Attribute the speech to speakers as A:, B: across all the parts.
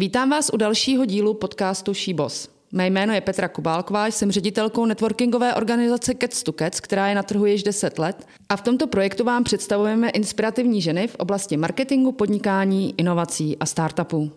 A: Vítám vás u dalšího dílu podcastu Šíbos. Mé jméno je Petra Kubálková, jsem ředitelkou networkingové organizace Cats to Cats, která je na trhu již 10 let a v tomto projektu vám představujeme inspirativní ženy v oblasti marketingu, podnikání, inovací a startupů.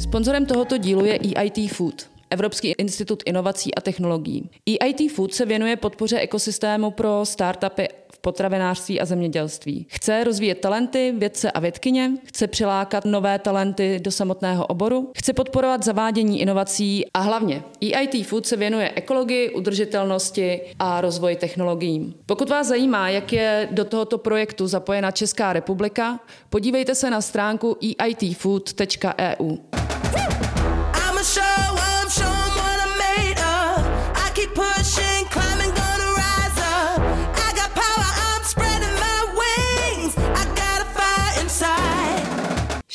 A: Sponzorem tohoto dílu je EIT Food, Evropský institut inovací a technologií. EIT Food se věnuje podpoře ekosystému pro startupy potravinářství a zemědělství. Chce rozvíjet talenty, vědce a vědkyně, chce přilákat nové talenty do samotného oboru, chce podporovat zavádění inovací a hlavně EIT Food se věnuje ekologii, udržitelnosti a rozvoji technologií. Pokud vás zajímá, jak je do tohoto projektu zapojena Česká republika, podívejte se na stránku eitfood.eu.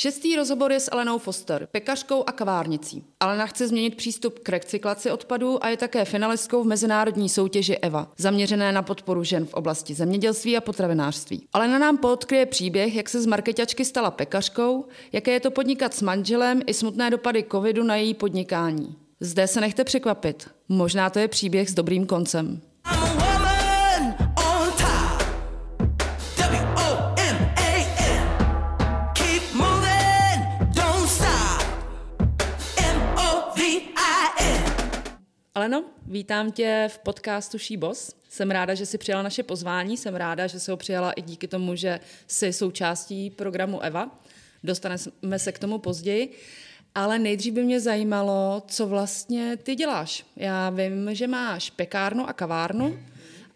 A: Šestý rozhovor je s Elenou Foster, pekařkou a kavárnicí. Alena chce změnit přístup k recyklaci odpadů a je také finalistkou v mezinárodní soutěži EVA, zaměřené na podporu žen v oblasti zemědělství a potravinářství. Alena nám podkryje příběh, jak se z marketačky stala pekařkou, jaké je to podnikat s manželem i smutné dopady covidu na její podnikání. Zde se nechte překvapit. Možná to je příběh s dobrým koncem. Aleno, vítám tě v podcastu Šíbos. Jsem ráda, že jsi přijala naše pozvání, jsem ráda, že jsi ho přijala i díky tomu, že jsi součástí programu EVA. Dostaneme se k tomu později. Ale nejdřív by mě zajímalo, co vlastně ty děláš. Já vím, že máš pekárnu a kavárnu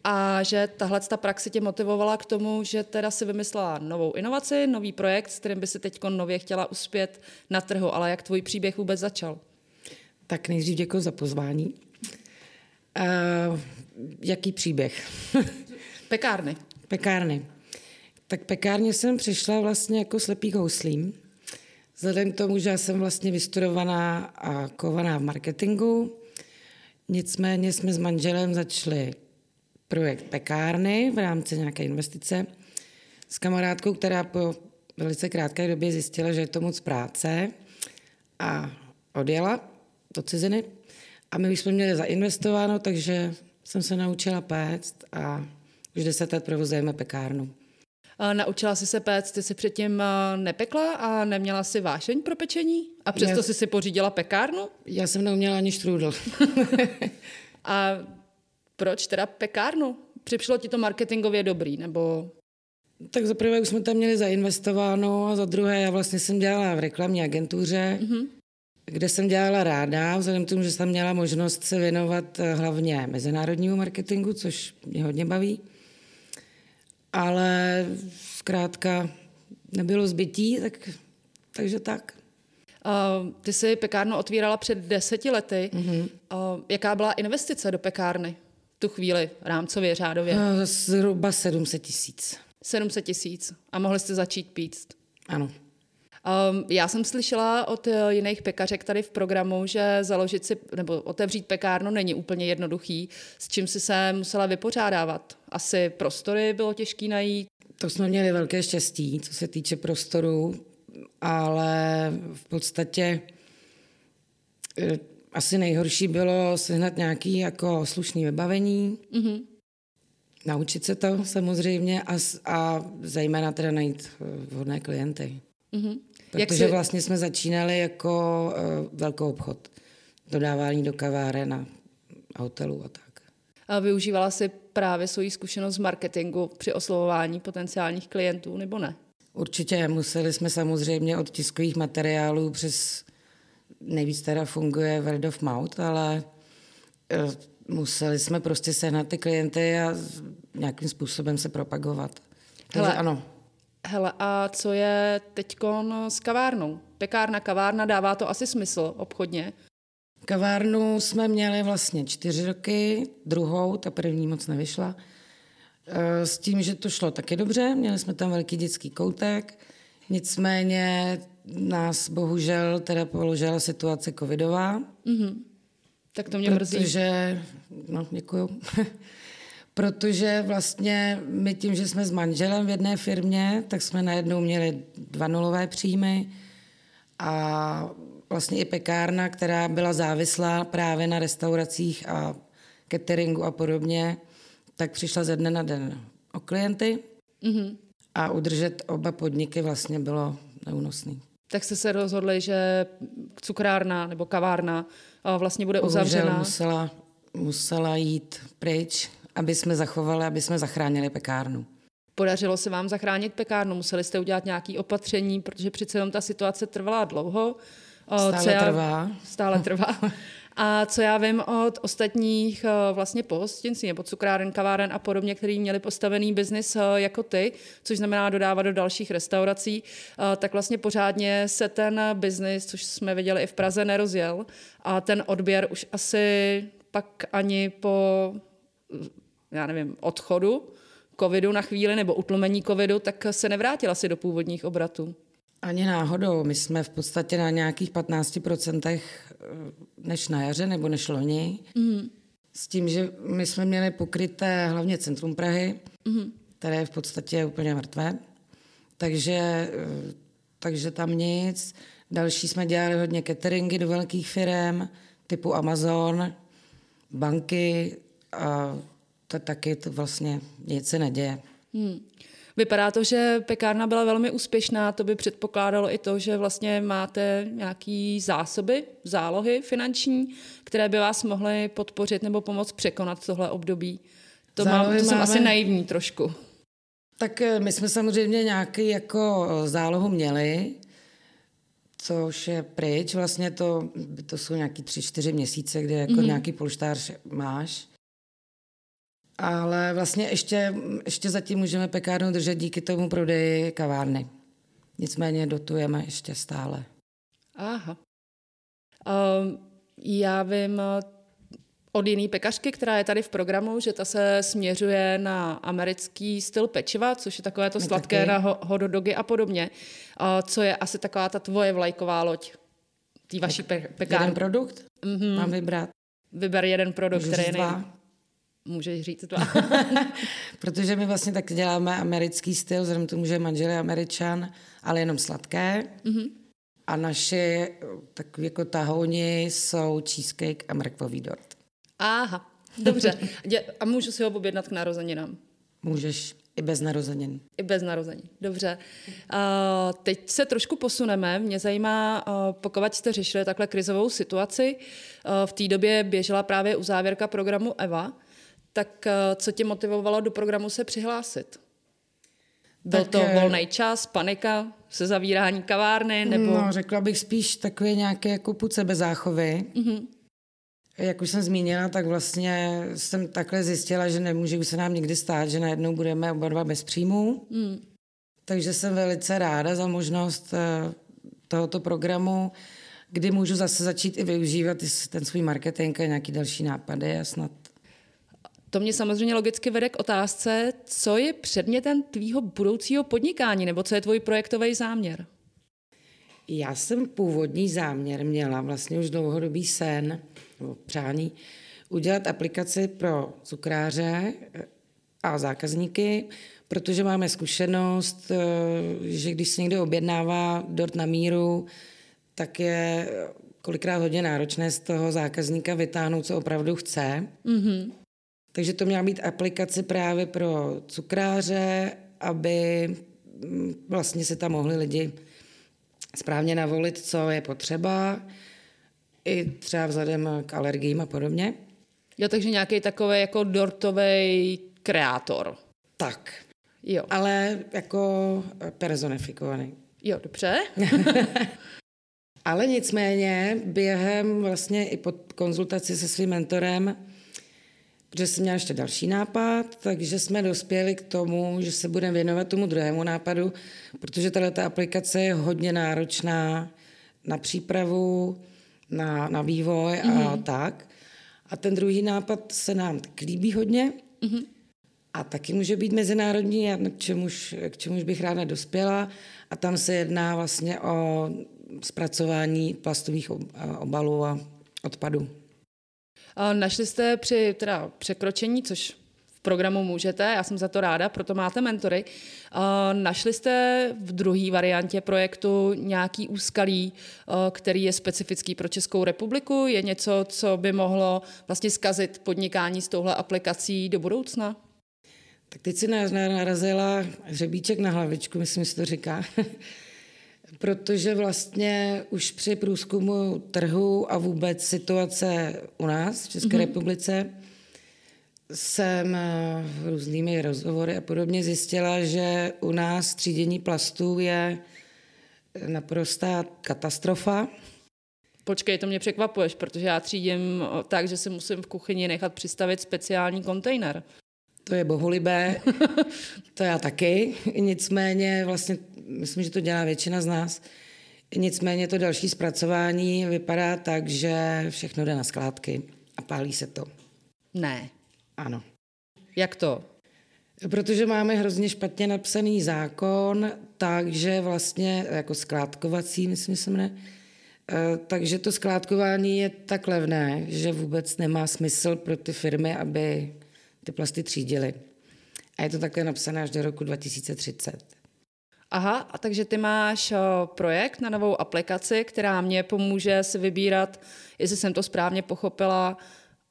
A: a že tahle ta praxe tě motivovala k tomu, že teda si vymyslela novou inovaci, nový projekt, s kterým by si teď nově chtěla uspět na trhu. Ale jak tvůj příběh vůbec začal?
B: Tak nejdřív děkuji za pozvání. Uh, jaký příběh?
A: Pekárny.
B: Pekárny. Tak pekárně jsem přišla vlastně jako slepý houslím. Vzhledem k tomu, že já jsem vlastně vystudovaná a kovaná v marketingu, nicméně jsme s manželem začali projekt pekárny v rámci nějaké investice s kamarádkou, která po velice krátké době zjistila, že je to moc práce a odjela do ciziny. A my už jsme měli zainvestováno, takže jsem se naučila péct a už deset let provozujeme pekárnu.
A: Naučila jsi se péct, ty jsi předtím nepekla a neměla si vášeň pro pečení? A přesto já, jsi si pořídila pekárnu?
B: Já jsem neuměla ani štrůdl.
A: a proč teda pekárnu? Přišlo ti to marketingově dobrý, nebo...
B: Tak za prvé už jsme tam měli zainvestováno a za druhé já vlastně jsem dělala v reklamní agentuře, mm-hmm. Kde jsem dělala ráda, vzhledem k tomu, že jsem měla možnost se věnovat eh, hlavně mezinárodnímu marketingu, což mě hodně baví ale zkrátka nebylo zbytí, tak, takže tak.
A: Uh, ty jsi pekárnu otvírala před deseti lety. Uh-huh. Uh, jaká byla investice do pekárny v tu chvíli, rámcově, řádově? Uh,
B: zhruba 700 tisíc.
A: 700 tisíc. A mohli jste začít pít?
B: Ano.
A: Um, já jsem slyšela od uh, jiných pekařek tady v programu, že založit si nebo otevřít pekárnu není úplně jednoduchý, s čím si se musela vypořádávat. Asi prostory bylo těžké najít.
B: To jsme měli velké štěstí, co se týče prostoru, ale v podstatě eh, asi nejhorší bylo sehnat nějaký jako slušný vybavení, mm-hmm. naučit se to samozřejmě a, a zejména teda najít eh, vhodné klienty. Mm-hmm. Protože Jak vlastně jsme začínali jako uh, velkou obchod. Dodávání do kaváren a hotelů a tak.
A: A využívala si právě svoji zkušenost z marketingu při oslovování potenciálních klientů, nebo ne?
B: Určitě. Museli jsme samozřejmě od tiskových materiálů přes nejvíc teda funguje word of mouth, ale uh, museli jsme prostě sehnat ty klienty a nějakým způsobem se propagovat. Takže Hele, ano.
A: Hele, a co je teď s kavárnou? Pekárna, kavárna, dává to asi smysl obchodně?
B: Kavárnu jsme měli vlastně čtyři roky, druhou, ta první moc nevyšla. E, s tím, že to šlo taky dobře, měli jsme tam velký dětský koutek, nicméně nás bohužel teda položila situace covidová. Mm-hmm.
A: Tak to mě mrzí.
B: Protože, no děkuju, protože vlastně my tím, že jsme s manželem v jedné firmě, tak jsme najednou měli dva nulové příjmy a vlastně i pekárna, která byla závislá právě na restauracích a cateringu a podobně, tak přišla ze dne na den o klienty mm-hmm. a udržet oba podniky vlastně bylo neúnosný.
A: Tak jste se rozhodli, že cukrárna nebo kavárna vlastně bude
B: Bohužel
A: uzavřena?
B: musela, musela jít pryč, aby jsme zachovali, aby jsme zachránili pekárnu.
A: Podařilo se vám zachránit pekárnu? Museli jste udělat nějaké opatření, protože přece jenom ta situace trvala dlouho.
B: Stále
A: co já,
B: trvá.
A: Stále trvá. A co já vím od ostatních vlastně pohostinství nebo cukráren, kaváren a podobně, který měli postavený biznis jako ty, což znamená dodávat do dalších restaurací, tak vlastně pořádně se ten biznis, což jsme viděli i v Praze, nerozjel. A ten odběr už asi pak ani po, já nevím, odchodu covidu na chvíli nebo utlumení covidu, tak se nevrátil asi do původních obratů.
B: Ani náhodou. My jsme v podstatě na nějakých 15% než na jaře nebo než loni. Mm. S tím, že my jsme měli pokryté hlavně centrum Prahy, mm. které je v podstatě úplně mrtvé. Takže, takže tam nic. Další jsme dělali hodně cateringy do velkých firm, typu Amazon, banky a to taky to vlastně nic se neděje. Hmm.
A: Vypadá to, že pekárna byla velmi úspěšná, to by předpokládalo i to, že vlastně máte nějaké zásoby, zálohy finanční, které by vás mohly podpořit nebo pomoct překonat tohle období. To, má, to jsem máme... asi naivní trošku.
B: Tak eh, my jsme samozřejmě nějaký jako zálohu měli, což je pryč. Vlastně to, to jsou nějaký tři, čtyři měsíce, kde jako mm-hmm. nějaký polštář máš. Ale vlastně ještě, ještě zatím můžeme pekárnu držet díky tomu prodeji kavárny. Nicméně dotujeme ještě stále.
A: Aha. Um, já vím od jiné pekařky, která je tady v programu, že ta se směřuje na americký styl pečiva, což je takové to sladké taky. na hot dogy a podobně. Uh, co je asi taková ta tvoje vlajková loď té vaší pe- pekárny.
B: Jeden produkt? Mm-hmm. Mám vybrat.
A: Vyber jeden produkt, Můžu který je. Můžeš říct dva.
B: Protože my vlastně tak děláme americký styl, vzhledem tomu, že manžel je američan, ale jenom sladké. Mm-hmm. A naše takový jako tahouni jsou cheesecake a mrkvový dort.
A: Aha, dobře. A můžu si ho objednat k narozeninám?
B: Můžeš. I bez narozenin.
A: I bez narození, dobře. Uh, teď se trošku posuneme. Mě zajímá, uh, pokud jste řešili takhle krizovou situaci, uh, v té době běžela právě uzávěrka programu EVA, tak eh, co tě motivovalo do programu se přihlásit? Byl tak, to eh, volný čas, panika, se zavírání kavárny? Nebo...
B: No, řekla bych spíš takové nějaké jako půd sebezáchovy. Mm-hmm. Jak už jsem zmínila, tak vlastně jsem takhle zjistila, že nemůže už se nám nikdy stát, že najednou budeme oba dva bez příjmů. Mm. Takže jsem velice ráda za možnost eh, tohoto programu, kdy můžu zase začít i využívat ten svůj marketing a nějaký další nápady a snad
A: to mě samozřejmě logicky vede k otázce, co je předmětem tvýho budoucího podnikání, nebo co je tvůj projektový záměr?
B: Já jsem původní záměr měla, vlastně už dlouhodobý sen, nebo přání, udělat aplikaci pro cukráře eh, a zákazníky, protože máme zkušenost, eh, že když se někdo objednává dort na míru, tak je kolikrát hodně náročné z toho zákazníka vytáhnout, co opravdu chce. Mm-hmm. Takže to měla být aplikace právě pro cukráře, aby mm, vlastně se tam mohli lidi správně navolit, co je potřeba, i třeba vzhledem k alergiím a podobně.
A: Jo, takže nějaký takový jako dortový kreátor.
B: Tak. Jo. Ale jako personifikovaný.
A: Jo, dobře.
B: Ale nicméně během vlastně i pod konzultaci se svým mentorem protože jsem měla ještě další nápad, takže jsme dospěli k tomu, že se budeme věnovat tomu druhému nápadu, protože tato aplikace je hodně náročná na přípravu, na, na vývoj mm-hmm. a mhm. tak. A ten druhý nápad se nám tak líbí hodně mm-hmm. a taky může být mezinárodní, k čemuž, k čemuž bych ráda dospěla. A tam se jedná vlastně o zpracování plastových obalů a odpadů.
A: Našli jste při teda překročení, což v programu můžete, já jsem za to ráda, proto máte mentory. Našli jste v druhé variantě projektu nějaký úskalí, který je specifický pro Českou republiku? Je něco, co by mohlo vlastně skazit podnikání s touhle aplikací do budoucna?
B: Tak teď si narazila hřebíček na hlavičku, myslím, že to říká. Protože vlastně už při průzkumu trhu a vůbec situace u nás v České mm-hmm. republice jsem eh, různými rozhovory a podobně zjistila, že u nás třídění plastů je naprostá katastrofa.
A: Počkej, to mě překvapuješ, protože já třídím tak, že si musím v kuchyni nechat přistavit speciální kontejner.
B: To je bohulibé, to já taky, nicméně vlastně myslím, že to dělá většina z nás. Nicméně to další zpracování vypadá tak, že všechno jde na skládky a pálí se to.
A: Ne.
B: Ano.
A: Jak to?
B: Protože máme hrozně špatně napsaný zákon, takže vlastně jako skládkovací, myslím, že se mne, eh, takže to skládkování je tak levné, že vůbec nemá smysl pro ty firmy, aby ty plasty třídily. A je to také napsané až do roku 2030.
A: Aha, a takže ty máš projekt na novou aplikaci, která mě pomůže si vybírat, jestli jsem to správně pochopila,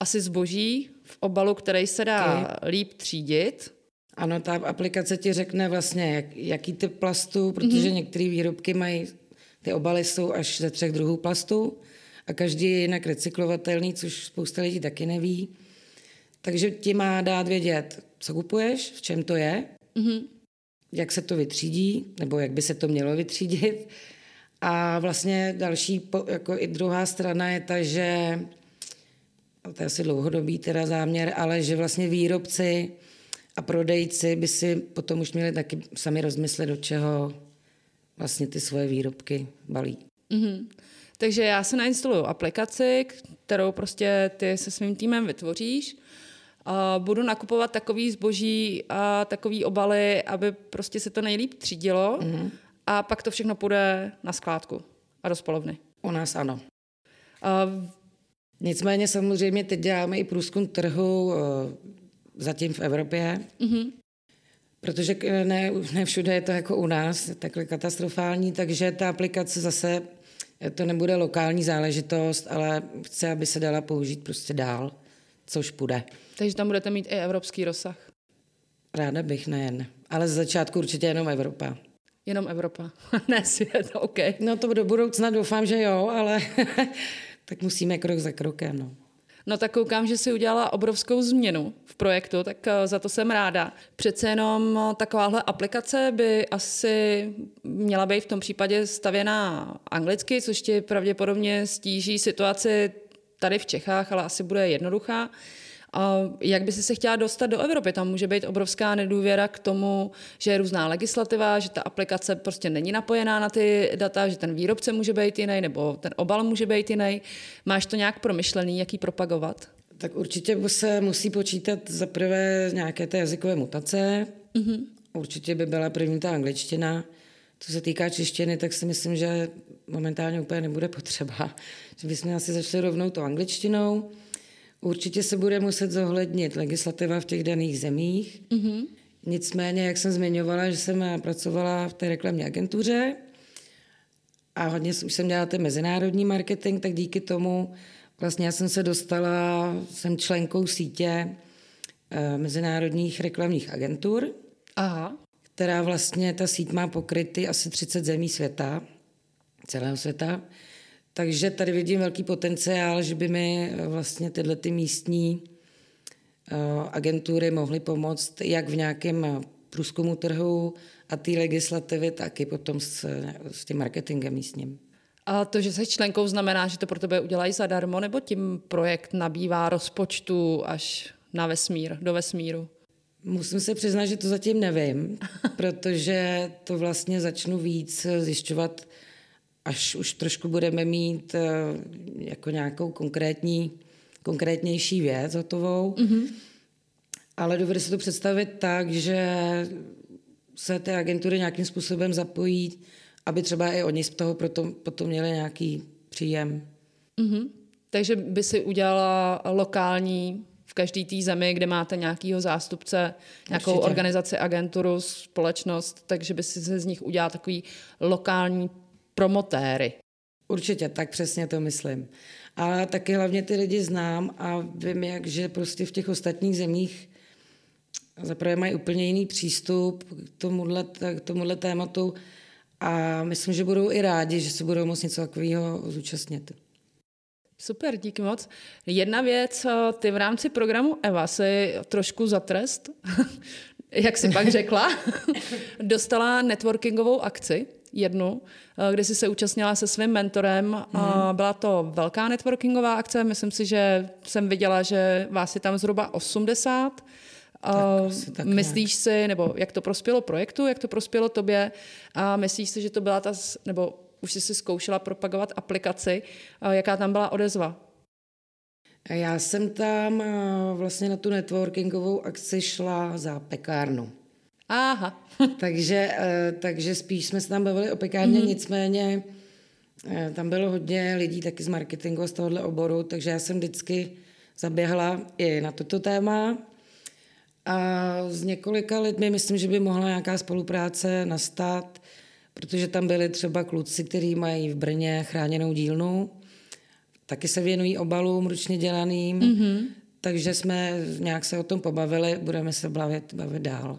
A: asi zboží v obalu, který se dá okay. líp třídit.
B: Ano, ta aplikace ti řekne vlastně, jak, jaký typ plastu, protože mm-hmm. některé výrobky mají, ty obaly jsou až ze třech druhů plastů a každý je jinak recyklovatelný, což spousta lidí taky neví. Takže ti má dát vědět, co kupuješ, v čem to je, mm-hmm. Jak se to vytřídí, nebo jak by se to mělo vytřídit. A vlastně další, jako i druhá strana je ta, že to je asi dlouhodobý teda záměr, ale že vlastně výrobci a prodejci by si potom už měli taky sami rozmyslet, do čeho vlastně ty svoje výrobky balí. Mm-hmm.
A: Takže já se nainstaluju aplikaci, kterou prostě ty se svým týmem vytvoříš. Budu nakupovat takový zboží a takový obaly, aby prostě se to nejlíp třídilo mm-hmm. a pak to všechno půjde na skládku a do spolovny.
B: U nás ano. A Nicméně samozřejmě teď děláme i průzkum trhu eh, zatím v Evropě, mm-hmm. protože ne, ne všude je to jako u nás, takhle katastrofální, takže ta aplikace zase, eh, to nebude lokální záležitost, ale chce, aby se dala použít prostě dál, což půjde.
A: Takže tam budete mít i evropský rozsah?
B: Ráda bych, nejen. Ale z začátku určitě jenom Evropa.
A: Jenom Evropa, ne svět, OK.
B: No to do budoucna doufám, že jo, ale tak musíme krok za krokem. No.
A: No tak koukám, že si udělala obrovskou změnu v projektu, tak eh, za to jsem ráda. Přece jenom eh, takováhle aplikace by asi měla být v tom případě stavěná anglicky, což ti pravděpodobně stíží situaci tady v Čechách, ale asi bude jednoduchá. A jak by si se chtěla dostat do Evropy? Tam může být obrovská nedůvěra k tomu, že je různá legislativa, že ta aplikace prostě není napojená na ty data, že ten výrobce může být jiný nebo ten obal může být jiný. Máš to nějak promyšlený, jak ji propagovat?
B: Tak určitě se musí počítat za prvé nějaké té jazykové mutace. Mm-hmm. Určitě by byla první ta angličtina. Co se týká češtiny, tak si myslím, že momentálně úplně nebude potřeba. Že bychom asi začali rovnou to angličtinou. Určitě se bude muset zohlednit legislativa v těch daných zemích. Mm-hmm. Nicméně, jak jsem zmiňovala, že jsem pracovala v té reklamní agentuře a hodně už jsem dělala ten mezinárodní marketing, tak díky tomu vlastně já jsem se dostala, jsem členkou sítě uh, mezinárodních reklamních agentur, Aha. která vlastně, ta síť má pokryty asi 30 zemí světa, celého světa. Takže tady vidím velký potenciál, že by mi eh, vlastně tyhle ty místní eh, agentury mohly pomoct jak v nějakém eh, průzkumu trhu a té legislativy, tak i potom s, s tím marketingem místním.
A: A to, že jsi členkou, znamená, že to pro tebe udělají zadarmo, nebo tím projekt nabývá rozpočtu až na vesmír, do vesmíru?
B: Musím se přiznat, že to zatím nevím, protože to vlastně začnu víc zjišťovat až už trošku budeme mít eh, jako nějakou konkrétní, konkrétnější věc hotovou. Mm-hmm. Ale dovedu si to představit tak, že se ty agentury nějakým způsobem zapojí, aby třeba i oni z toho potom, potom měli nějaký příjem.
A: Mm-hmm. Takže by si udělala lokální v každé té zemi, kde máte nějakého zástupce, nějakou
B: Určitě.
A: organizaci, agenturu, společnost, takže by si se z nich udělal takový lokální promotéry.
B: Určitě, tak přesně to myslím. A taky hlavně ty lidi znám a vím, jak, že prostě v těch ostatních zemích zaprvé mají úplně jiný přístup k tomuhle, k tomuhle tématu a myslím, že budou i rádi, že se budou moct něco takového zúčastnit.
A: Super, díky moc. Jedna věc, eh, ty v rámci programu EVA si trošku za trest, jak si pak řekla, dostala networkingovou akci, jednu, eh, kde jsi se účastnila se svým mentorem. Mm-hmm. Byla to velká networkingová akce, myslím si, že jsem viděla, že vás je tam zhruba 80. Tak, tak myslíš nějak. si, nebo jak to prospělo projektu, jak to prospělo tobě a myslíš si, že to byla ta, nebo už jsi si zkoušela propagovat aplikaci, jaká tam byla odezva?
B: Já jsem tam vlastně na tu networkingovou akci šla za pekárnu.
A: Aha.
B: takže, e, takže spíš jsme se tam bavili o pekárně, mm-hmm. nicméně e, tam bylo hodně lidí taky z marketingu a z tohohle oboru, takže já jsem vždycky zaběhla i na toto téma. A s několika lidmi myslím, že by mohla nějaká spolupráce nastat, protože tam byli třeba kluci, kteří mají v Brně chráněnou dílnu, taky se věnují obalům ručně dělaným, mm-hmm. takže jsme nějak se o tom pobavili, budeme se bavit, bavit dál.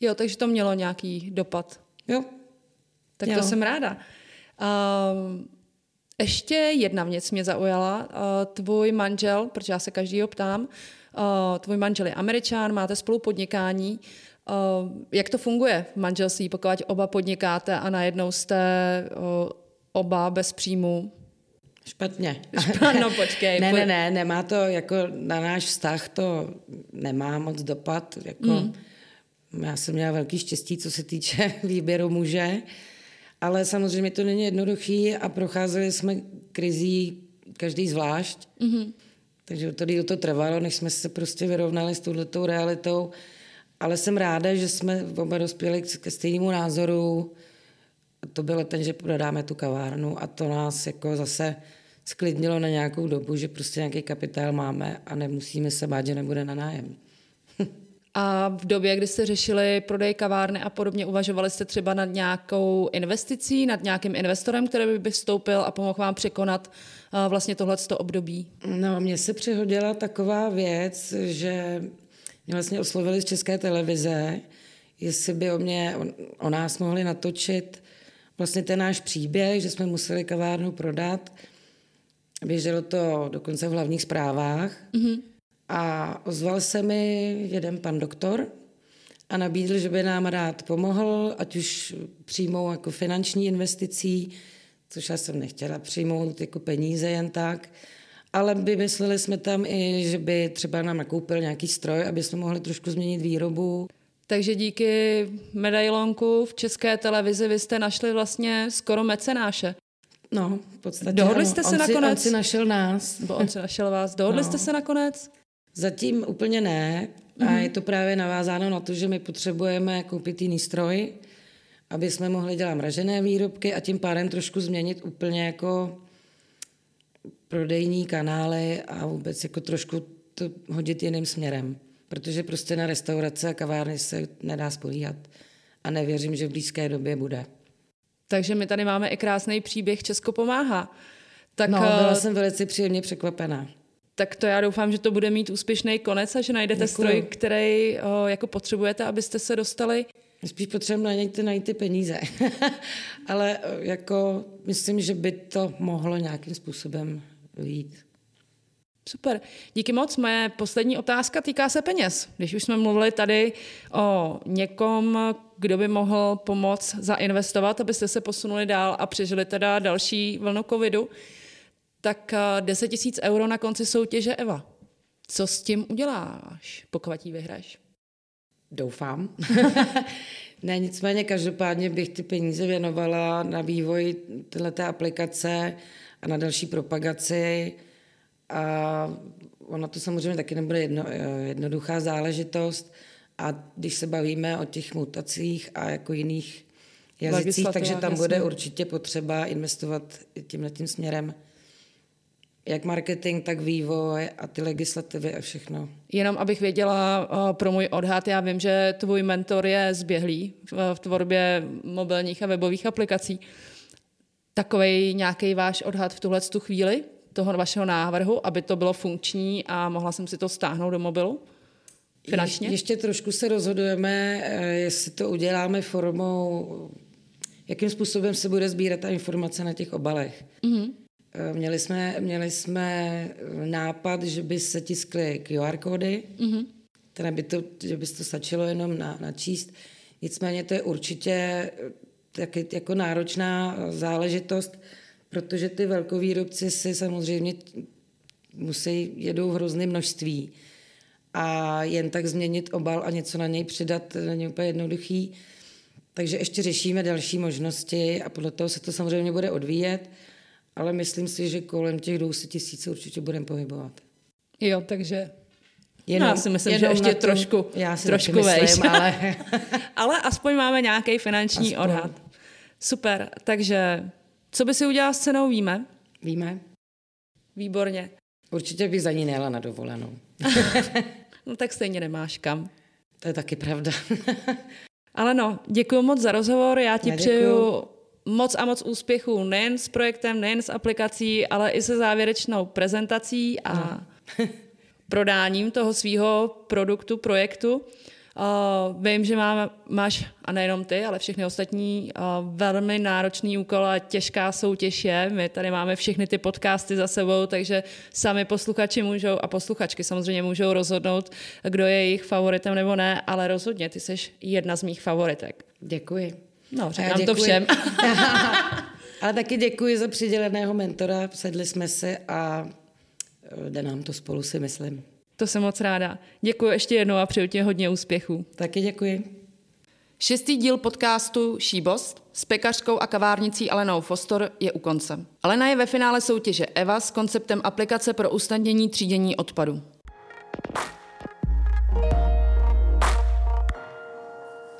A: Jo, takže to mělo nějaký dopad.
B: Jo.
A: Tak jo. to jsem ráda. Uh, ještě jedna věc mě zaujala. Uh, tvůj manžel, protože já se každýho ptám, uh, tvůj manžel je američan, máte spolu podnikání. Jak to funguje v manželství, pokud oba podnikáte a najednou jste uh, oba bez příjmu?
B: Špatně.
A: no počkej.
B: ne, ne, ne, nemá to jako na náš vztah, to nemá moc dopad. Jako, mm já jsem měla velký štěstí, co se týče výběru muže, ale samozřejmě to není jednoduchý a procházeli jsme krizí každý zvlášť. Mm-hmm. Takže to díl to trvalo, než jsme se prostě vyrovnali s touhletou realitou. Ale jsem ráda, že jsme oba dospěli ke stejnému názoru. A to bylo ten, že prodáme tu kavárnu a to nás jako zase sklidnilo na nějakou dobu, že prostě nějaký kapitál máme a nemusíme se bát, že nebude na nájem.
A: A v době, kdy jste řešili prodej kavárny a podobně, uvažovali jste třeba nad nějakou investicí, nad nějakým investorem, který by vstoupil a pomohl vám překonat uh, vlastně tohleto období?
B: No, mně se přihodila taková věc, že mě vlastně oslovili z České televize, jestli by o, mě, o, o nás mohli natočit vlastně ten náš příběh, že jsme museli kavárnu prodat. Běželo to dokonce v hlavních zprávách. Mm-hmm. A ozval se mi jeden pan doktor a nabídl, že by nám rád pomohl, ať už přijmou jako finanční investicí, což já jsem nechtěla přijmout jako peníze jen tak, ale vymysleli jsme tam i, že by třeba nám nakoupil nějaký stroj, aby jsme mohli trošku změnit výrobu.
A: Takže díky medailonku v české televizi vy jste našli vlastně skoro mecenáše.
B: No, v podstatě
A: Dohodli ano. jste se
B: on
A: nakonec?
B: Si, on si našel nás.
A: Bo on si našel vás. Dohodli no. jste se nakonec?
B: Zatím úplně ne. A mm-hmm. je to právě navázáno na to, že my potřebujeme koupit jiný stroj, aby jsme mohli dělat mražené výrobky a tím pádem trošku změnit úplně jako prodejní kanály a vůbec jako trošku to hodit jiným směrem. Protože prostě na restaurace a kavárny se nedá spolíhat. A nevěřím, že v blízké době bude.
A: Takže my tady máme i krásný příběh Česko pomáhá.
B: Tak, no, byla jsem velice příjemně překvapená
A: tak to já doufám, že to bude mít úspěšný konec a že najdete Děkuju. stroj, který o, jako potřebujete, abyste se dostali.
B: Spíš potřebujeme najít, najít ty peníze. Ale jako myslím, že by to mohlo nějakým způsobem vyjít.
A: Super. Díky moc. Moje poslední otázka týká se peněz. Když už jsme mluvili tady o někom, kdo by mohl pomoct zainvestovat, abyste se posunuli dál a přežili teda další vlnu covidu, tak 10 eh, tisíc euro na konci soutěže Eva. Co s tím uděláš, pokud ji vyhraješ?
B: Doufám. ne, nicméně každopádně bych ty peníze věnovala na vývoj této aplikace a na další propagaci. A ona to samozřejmě taky nebude jedno, eh, jednoduchá záležitost. A když se bavíme o těch mutacích a jako jiných jazycích, takže tam jasný. bude určitě potřeba investovat tímhle tím směrem. Jak marketing, tak vývoj a ty legislativy a všechno.
A: Jenom abych věděla eh, pro můj odhad, já vím, že tvůj mentor je zběhlý v tvorbě mobilních a webových aplikací. Takový nějaký váš odhad v tuhle tu chvíli toho vašeho návrhu, aby to bylo funkční a mohla jsem si to stáhnout do mobilu? Finančně?
B: Je, ještě trošku se rozhodujeme, eh, jestli to uděláme formou, jakým způsobem se bude sbírat ta informace na těch obalech. Mm-hmm. Měli jsme, měli jsme nápad, že by se tiskly QR kódy, mm-hmm. teda by to, že by to stačilo jenom na, načíst. Nicméně to je určitě taky jako náročná záležitost, protože ty velkovýrobci si samozřejmě musí jedou v hrozném množství a jen tak změnit obal a něco na něj přidat není úplně jednoduchý. Takže ještě řešíme další možnosti a podle toho se to samozřejmě bude odvíjet, ale myslím si, že kolem těch 200 tisíc určitě budeme pohybovat.
A: Jo, takže Jenom, no, já si myslím, jenom že ještě tom, trošku,
B: já si
A: trošku
B: myslím, ale...
A: ale aspoň máme nějaký finanční aspoň. odhad. Super, takže co by si udělal s cenou, víme?
B: Víme.
A: Výborně.
B: Určitě bych za ní nejela na dovolenou.
A: no tak stejně nemáš kam.
B: To je taky pravda.
A: Ale no, děkuji moc za rozhovor, já ti já přeju moc a moc úspěchů nejen s projektem, nejen s aplikací, ale i se závěrečnou prezentací a no. prodáním toho svého produktu, projektu. Uh, vím, že má, máš, a nejenom ty, ale všechny ostatní, uh, velmi náročný úkol a těžká soutěž je. My tady máme všechny ty podcasty za sebou, takže sami posluchači můžou a posluchačky samozřejmě můžou rozhodnout, kdo je jejich favoritem nebo ne, ale rozhodně ty jsi jedna z mých favoritek.
B: Děkuji.
A: No, říkám to všem.
B: ale taky děkuji za přiděleného mentora, sedli jsme si a e, jde nám to spolu, si myslím.
A: To jsem moc ráda. Děkuji ještě jednou a přeju ti hodně úspěchů.
B: Taky děkuji.
A: Šestý díl podcastu Šíbost s pekařkou a kavárnicí Alenou Fostor je u konce. Alena je ve finále soutěže EVA s konceptem aplikace pro usnadnění třídění odpadu.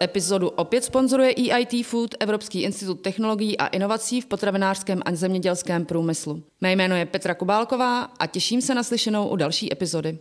A: Epizodu opět sponzoruje EIT Food, Evropský institut technologií a inovací v potravinářském a zemědělském průmyslu. Mé jméno je Petra Kubálková a těším se na slyšenou u další epizody.